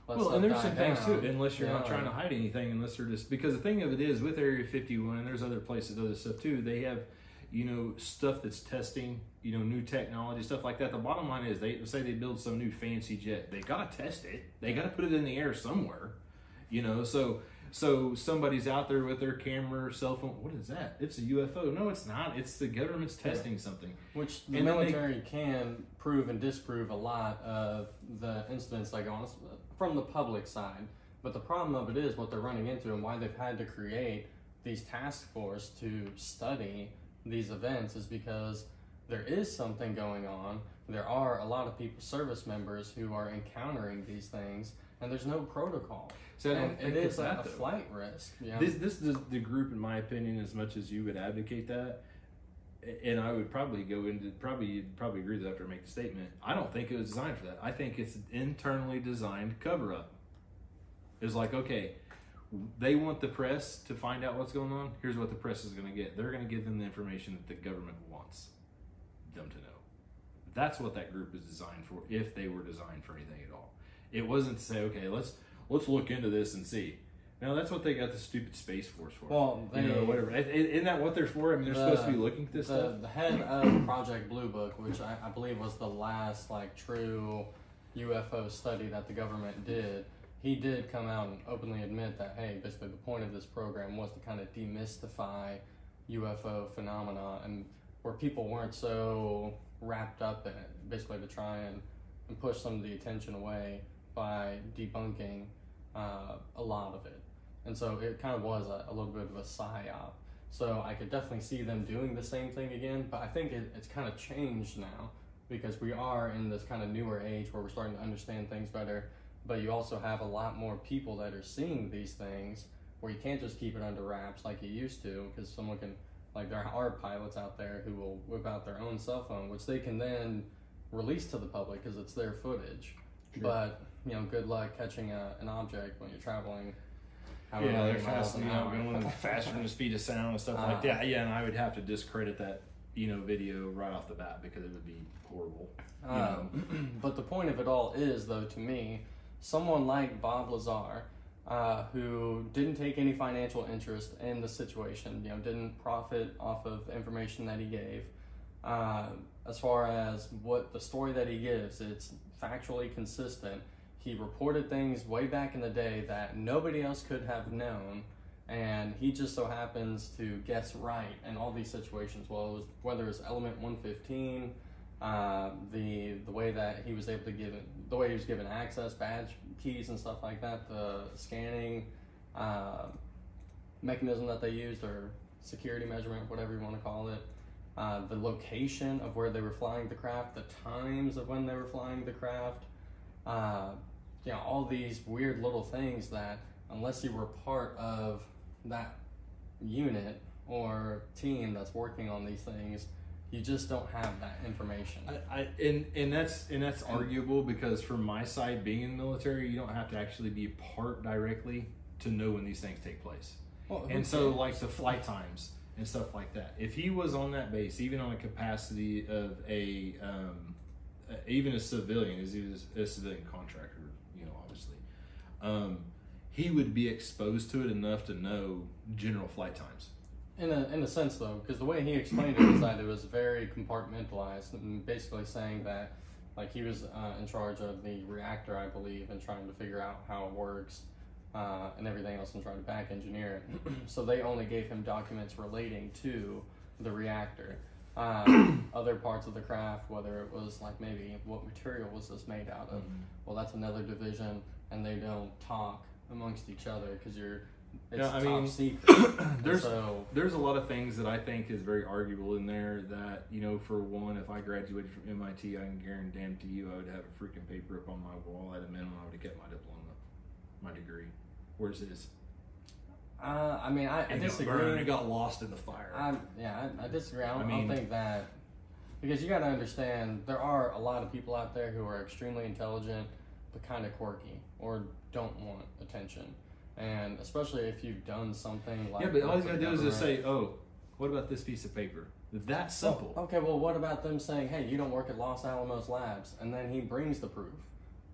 let well, and there's die some things too, unless you're not trying to hide anything, unless they're just because the thing of it is with Area 51, and there's other places, other stuff too. They have, you know, stuff that's testing, you know, new technology, stuff like that. The bottom line is, they say they build some new fancy jet, they gotta test it, they gotta put it in the air somewhere, you know. So, so somebody's out there with their camera or cell phone. What is that? It's a UFO. No, it's not. It's the government's testing something. Which the And then they- military can prove and disprove a lot of the incidents that go on from the public side. But the problem of it is what they're running into and why they've had to create these task force to study these events is because there is something going on. There are a lot of people, service members, who are encountering these things, and there's no protocol. So and it is a, that a though. flight risk. You know? This this is the group, in my opinion, as much as you would advocate that, and I would probably go into probably you'd probably agree with that after I make the statement. I don't think it was designed for that. I think it's an internally designed cover up. It's like okay, they want the press to find out what's going on. Here's what the press is going to get. They're going to give them the information that the government wants them to know. That's what that group is designed for. If they were designed for anything at all, it wasn't to say okay, let's let's look into this and see. No, that's what they got the stupid space force for. Well, you know, whatever. Isn't that what they're for? I mean, they're The- supposed to be looking at this the, stuff. the head of Project Blue Book, which I, I believe was the last like true UFO study that the government did, he did come out and openly admit that hey, basically the point of this program was to kind of demystify UFO phenomena and where people weren't so wrapped up in it, basically to try and, and push some of the attention away by debunking uh, a lot of it. And so it kind of was a, a little bit of a psyop. So I could definitely see them doing the same thing again, but I think it, it's kind of changed now because we are in this kind of newer age where we're starting to understand things better. But you also have a lot more people that are seeing these things where you can't just keep it under wraps like you used to because someone can, like, there are pilots out there who will whip out their own cell phone, which they can then release to the public because it's their footage. Sure. But, you know, good luck catching a, an object when you're traveling yeah, they're many miles fast, an you know, going faster than the speed of sound and stuff Uh, like that. Yeah, and I would have to discredit that, you know, video right off the bat because it would be horrible. Um, but the point of it all is, though, to me, someone like Bob Lazar, uh, who didn't take any financial interest in the situation, you know, didn't profit off of information that he gave. Uh, as far as what the story that he gives, it's factually consistent. He reported things way back in the day that nobody else could have known, and he just so happens to guess right in all these situations. Well, was, whether it's Element 115, uh, the the way that he was able to give it, the way he was given access, badge keys and stuff like that, the scanning uh, mechanism that they used or security measurement, whatever you want to call it, uh, the location of where they were flying the craft, the times of when they were flying the craft, uh, you know, all these weird little things that unless you were part of that unit or team that's working on these things, you just don't have that information. I, I and and that's and that's arguable because from my side, being in the military, you don't have to actually be part directly to know when these things take place. Well, And so, like the flight times and stuff like that. If he was on that base, even on a capacity of a, um, even a civilian, as he was a civilian contractor, you know, obviously, um, he would be exposed to it enough to know general flight times. In a, in a sense, though, because the way he explained it was that it was very compartmentalized, and basically saying that, like, he was uh, in charge of the reactor, I believe, and trying to figure out how it works uh, and everything else and trying to back engineer it. so they only gave him documents relating to the reactor. Uh, other parts of the craft, whether it was like maybe what material was this made out of, well, that's another division, and they don't talk amongst each other because you're it's Yeah, I top mean, secret. There's- so There's a lot of things that I think is very arguable in there. That you know, for one, if I graduated from MIT, I can guarantee you, I would have a freaking paper up on my wall. At a minimum, I would have kept my diploma, my degree. Where's this? Uh, I mean, I, I disagree. burned. It got lost in the fire. I, yeah, I, I disagree. I don't, I I don't think that because you got to understand there are a lot of people out there who are extremely intelligent but kind of quirky or don't want attention, and especially if you've done something like yeah, but all you gotta do is just say, "Oh, what about this piece of paper?" That's simple. Well, okay, well, what about them saying, "Hey, you don't work at Los Alamos Labs," and then he brings the proof,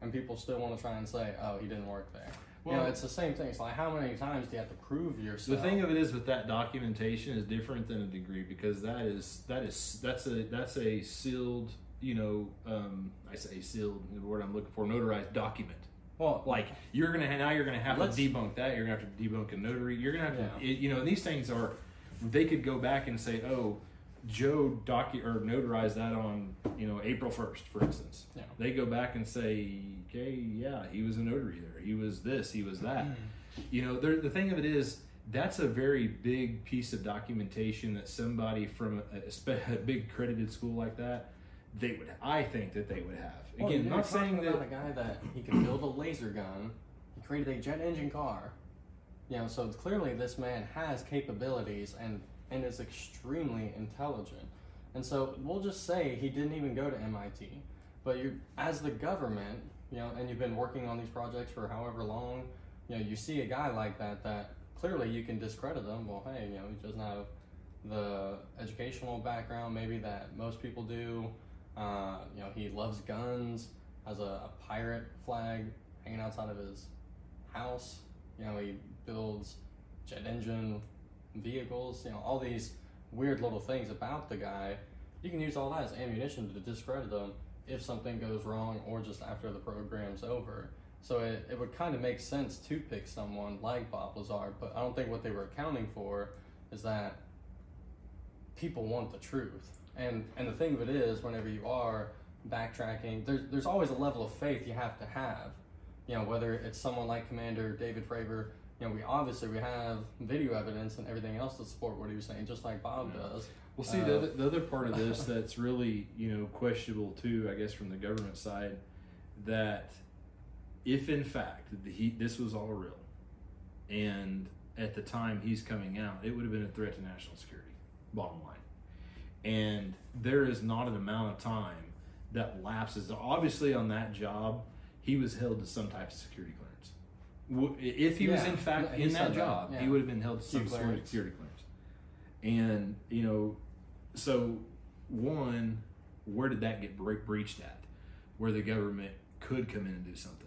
and people still want to try and say, "Oh, he didn't work there." you know, Well- it's the same thing. It's like how many times do you have to prove yourself? The thing of it is with that documentation is different than a degree because that is that is that's a that's a sealed you know um, I say sealed the word I'm looking for notarized document. Well, Like you're gonna now you're gonna have Let's- to debunk that. You're gonna have to debunk a notary. You're gonna have to Yeah. it- you know these things are they could go back and say oh Joe docu or notarized that on you know April first for instance. Yeah. They go back and say okay yeah he was a notary there. He was this. He was that. Mm. You know, the thing of it is, that's a very big piece of documentation that somebody from a, a, a big credited school like that, they would. I think that they would have. Again, you're not saying about that. a guy that he can build a laser gun. He created a jet engine car. You know, so clearly this man has capabilities and and is extremely intelligent. And so we'll just say he didn't even go to MIT, but you, as the government, you know, and you've been working on these projects for however long, you know, you see a guy like that that clearly you can discredit them. Well, hey, you know, he doesn't have the educational background maybe that most people do. Uh, you know, he loves guns, has a, a pirate flag hanging outside of his house. You know, he builds jet engine vehicles. You know, all these weird little things about the guy. You can use all that as ammunition to discredit them if something goes wrong or just after the program's over. So it, it would kind of make sense to pick someone like Bob Lazar, but I don't think what they were accounting for is that people want the truth. And and the thing of it is, whenever you are backtracking, there's there's always a level of faith you have to have. You know, whether it's someone like Commander David Fravor, you know, we obviously we have video evidence and everything else to support what he was saying, just like Bob Yeah. does. Well, see, Uh, the, other, the other part of this that's really you know questionable too, I guess, from the government side, that if in fact the, he this was all real, and at the time he's coming out, it would have been a threat to national security. Bottom line, and there is not an amount of time that lapses. Obviously, on that job, he was held to some type of security clearance. if he was in fact Yeah, in that, job, yeah. he would have been held to some sort of security clearance. And you know, so one, where did that get bre- breached at? Where the government could come in and do something.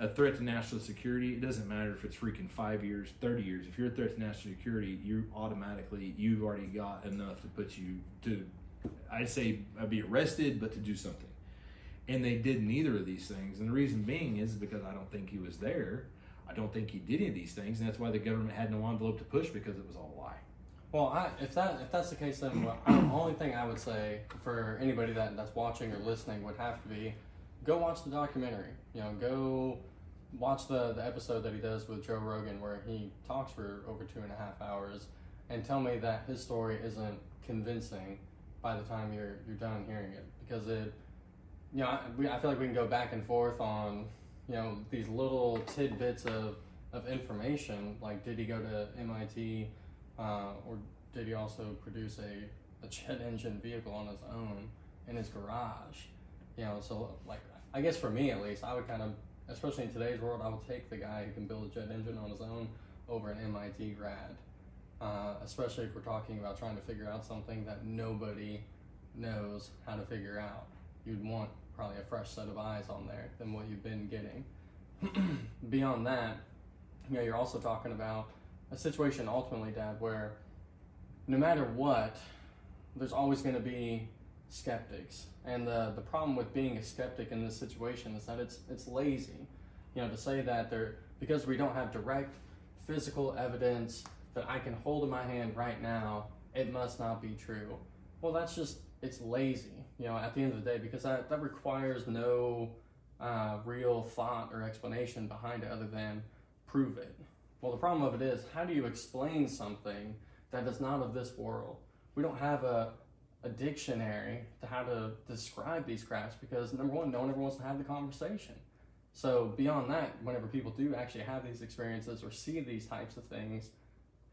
A threat to national security, it doesn't matter if it's freaking five years, 30 years. If you're a threat to national security, you automatically, you've already got enough to put you to, I'd say, uh, be arrested, but to do something. And they did neither of these things. And the reason being is because I don't think he was there. I don't think he did any of these things. And that's why the government had no envelope to push because it was all a lie. Well, I, if that if that's the case, then the only thing I would say for anybody that, that's watching or listening would have to be, go watch the documentary. You know, go watch the the episode that he does with Joe Rogan where he talks for over two and a half hours, and tell me that his story isn't convincing by the time you're you're done hearing it because it, you know, I, I feel like we can go back and forth on, you know, these little tidbits of of information like did he go to MIT uh, or did he also produce a, a jet engine vehicle on his own in his garage? You know, so like I guess for me at least, I would kind of, especially in today's world, I would take the guy who can build a jet engine on his own over an MIT grad. Uh, especially if we're talking about trying to figure out something that nobody knows how to figure out. You'd want probably a fresh set of eyes on there than what you've been getting. Beyond that, you know, you're also talking about a situation ultimately, Dad, where no matter what, there's always going to be skeptics. And the, the problem with being a skeptic in this situation is that it's it's lazy. You know, to say that there because we don't have direct physical evidence that I can hold in my hand right now, it must not be true. Well, that's just it's lazy. You know, at the end of the day, because that that requires no uh, real thought or explanation behind it other than prove it. Well, the problem of it is, how do you explain something that is not of this world? We don't have a, a dictionary to how to describe these crafts because, number one, no one ever wants to have the conversation. So, beyond that, whenever people do actually have these experiences or see these types of things,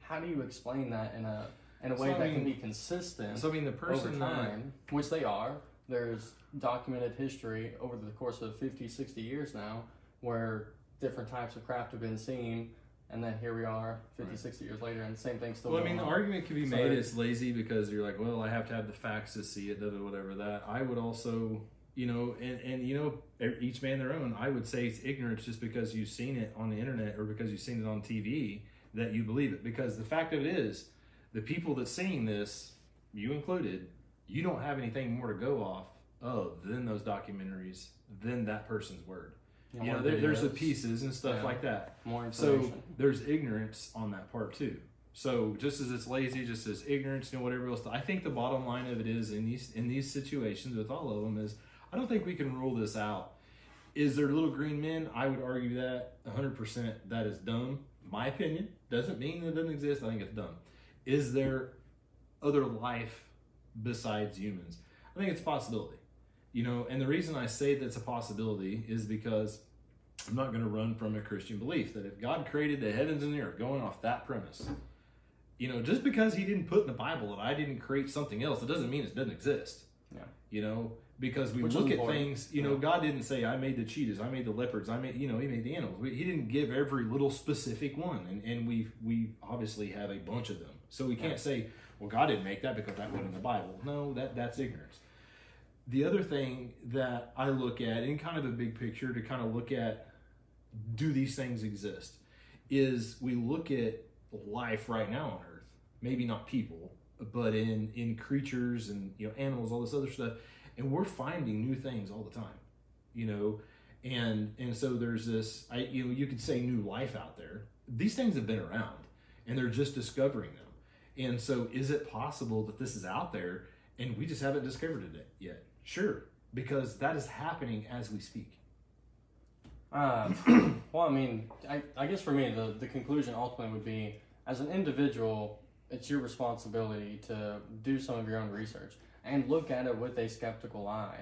how do you explain that in a in a So, way I that can be consistent So I mean, the person over that time, which they are. There's documented history over the course of 50, 60 years now where different types of craft have been seen, and then here we are 50, Right. 60 years later, and the same thing still Well, I mean, the on. argument could be So made it's lazy because you're like, well, I have to have the facts to see it, whatever that. I would also, you know, and, and you know, each man their own. I would say it's ignorance just because you've seen it on the internet or because you've seen it on TV that you believe it. Because the fact of it is, the people that's seeing this, you included, you don't have anything more to go off of than those documentaries, than that person's word. You You know, there, there's the pieces and stuff Yeah. like that. more So there's ignorance on that part too. So just as it's lazy, just as ignorance, you know, whatever else. I think the bottom line of it is in these in these situations with all of them is I don't think we can rule this out. Is there little green men? I would argue that 100% that is dumb. My opinion doesn't mean that it doesn't exist. I think it's dumb. Is there other life besides humans? I think it's a possibility. You know, and the reason I say that's a possibility is because I'm not going to run from a Christian belief that if God created the heavens and the earth, going off that premise, you know, just because He didn't put in the Bible that I didn't create something else, it doesn't mean it doesn't exist. Yeah. You know, because we Which look at things, you know, Yeah. God didn't say, I made the cheetahs, I made the leopards, I made, you know, He made the animals. He didn't give every little specific one. And, and we we obviously have a bunch of them. So we can't Yeah. say, well, God didn't make that because that wasn't in the Bible. No, that that's ignorance. The other thing that I look at in kind of a big picture to kind of look at do these things exist is we look at life right now on earth maybe not people but in in creatures and you know animals all this other stuff and we're finding new things all the time you know? And and so there's this i you know you could say new life out there. These things have been around and they're just discovering them. And so is it possible that this is out there and we just haven't discovered it yet? Sure because that is happening as we speak Uh, well, I mean, I, I guess for me, the, the conclusion ultimately would be as an individual, it's your responsibility to do some of your own research and look at it with a skeptical eye.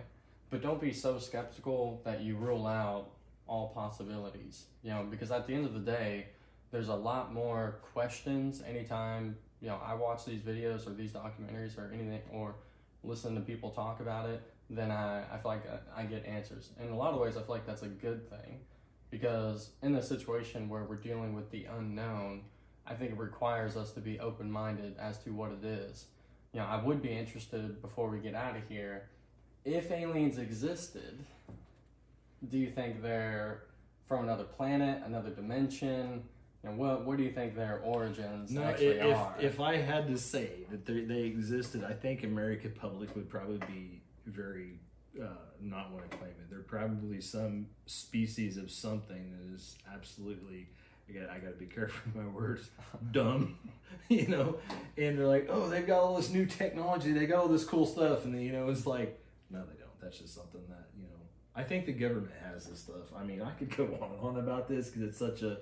But don't be so skeptical that you rule out all possibilities. You know, because at the end of the day, there's a lot more questions anytime, you know, I watch these videos or these documentaries or anything or listen to people talk about it then I, I feel like I, I get answers. In a lot of ways, I feel like that's a good thing because in a situation where we're dealing with the unknown, I think it requires us to be open minded as to what it is. You know, I would be interested before we get out of here if aliens existed, do you think they're from another planet, another dimension? Know, what what do you think their origins No, actually if, are? if I had to say that they, they existed, I think American public would probably be very uh, not want to claim it. They're probably some species of something that is absolutely. I got I got to be careful with my words. Dumb, you know. And they're like, oh, they've got all this new technology. They got all this cool stuff, and you know, it's like, no, they don't. That's just something that you know. I think the government has this stuff. I mean, I could go on and on about this because it's such a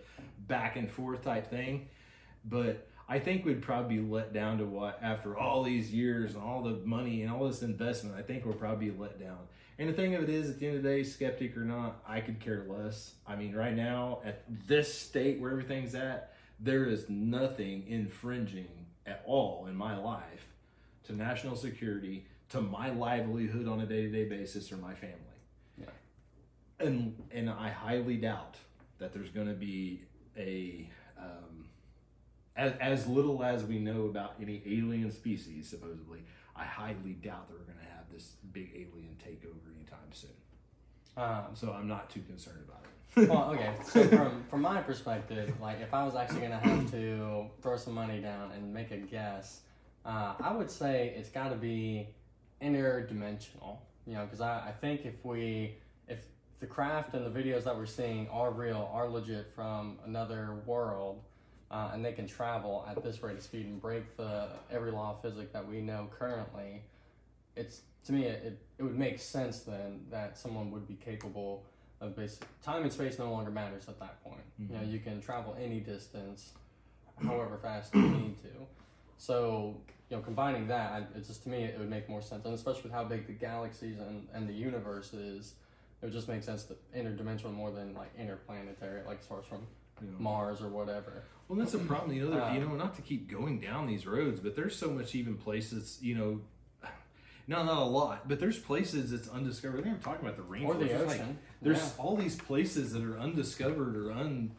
back and forth type thing, but I think we'd probably be let down to what after all these years and all the money and all this investment. I think we're probably let down. And the thing of it is, at the end of the day, skeptic or not, I could care less. I mean, right now at this state where everything's at, there is nothing infringing at all in my life to national security, to my livelihood on a day to day basis, or my family. Yeah. And and I highly doubt that there's going to be a um, as, as little as we know about any alien species, supposedly, I highly doubt that we're going to have this big alien takeover anytime soon. um, So I'm not too concerned about it. well, okay. So from from my perspective, like if I was actually gonna have to throw some money down and make a guess, uh, I would say it's got to be interdimensional. You know, because I, I think if we if the craft and the videos that we're seeing are real, are legit from another world, uh, and they can travel at this rate of speed and break the every law of physics that we know currently, it's to me it, it would make sense then that someone would be capable of basic time and space no longer matters at that point. You know, you can travel any distance, however fast you need to. So, you know, combining that, I- it's just to me it would make more sense, and especially with how big the galaxies and, and the universe is, it would just make sense to interdimensional more than like interplanetary, like as far as from You know. Mars or whatever. Well, that's a problem. You know, there- Uh, you know, not to keep going down these roads, but there's so much even places. You know, no, not a lot, but there's places that's undiscovered. I think I'm talking about the rainforest. Or the There's, like, there's Yeah. all these places that are undiscovered or un,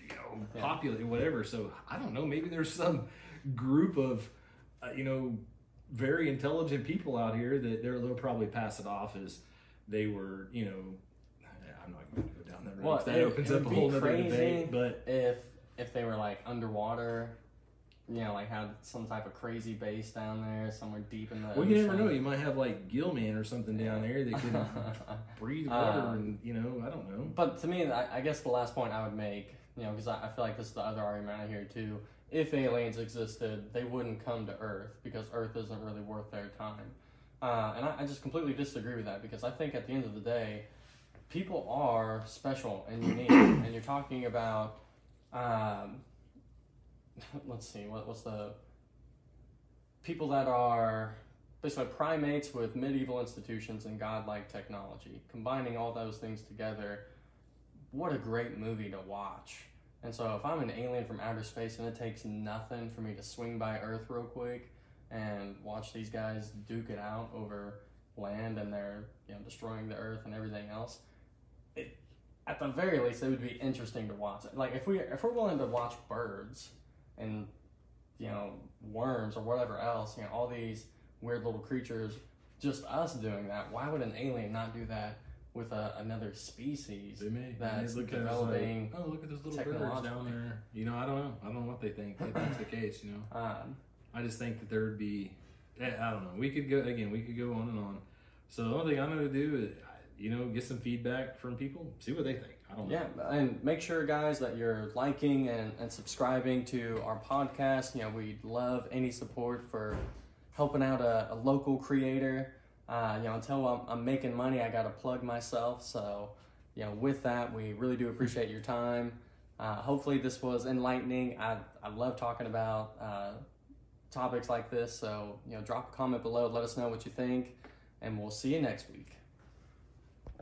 you know, Yeah. populated, whatever. So I don't know. Maybe there's some group of, uh, you know, very intelligent people out here that they're, they'll probably pass it off as they were, you know. I'm not going to that. Well, that it- opens it up a whole other crazy debate. But if if they were like underwater, you know, like had some type of crazy base down there somewhere deep in the Well, you never know. You might have like Gilman or something down there that can breathe water, Um, and you know, I don't know. But to me, I, I guess the last point I would make, you know, because I, I feel like this is the other argument I hear too. If aliens existed, they wouldn't come to Earth because Earth isn't really worth their time. Uh, and I, I just completely disagree with that because I think at the end of the day, people are special and unique. and you're talking about, um, let's see, what, what's the people that are basically primates with medieval institutions and godlike technology. Combining all those things together, what a great movie to watch. And so, if I'm an alien from outer space and it takes nothing for me to swing by Earth real quick and watch these guys duke it out over land and they're you know destroying the Earth and everything else, at the very least it would be interesting to watch. Like if we if we're willing to watch birds and you know worms or whatever else, you know all these weird little creatures, just us doing that. Why would an alien not do that with a, another species? They may that's they look developing Like, oh, look at those little birds down there. You know, I don't know. I don't know what they think. If that's the case, you know. Um, I just think that there would be. eh, I don't know. We could go again. We could go on and on. So the only thing I'm going to do is, you know, get some feedback from people, see what they think. I don't know. Yeah, and make sure, guys, that you're liking and, and subscribing to our podcast. You know, we'd love any support for helping out a, a local creator. Uh, you know, until I'm, I'm making money, I got to plug myself. So, you know, with that, we really do appreciate your time. Uh, hopefully, this was enlightening. I, I love talking about uh, topics like this. So, you know, drop a comment below, let us know what you think, and we'll see you next week.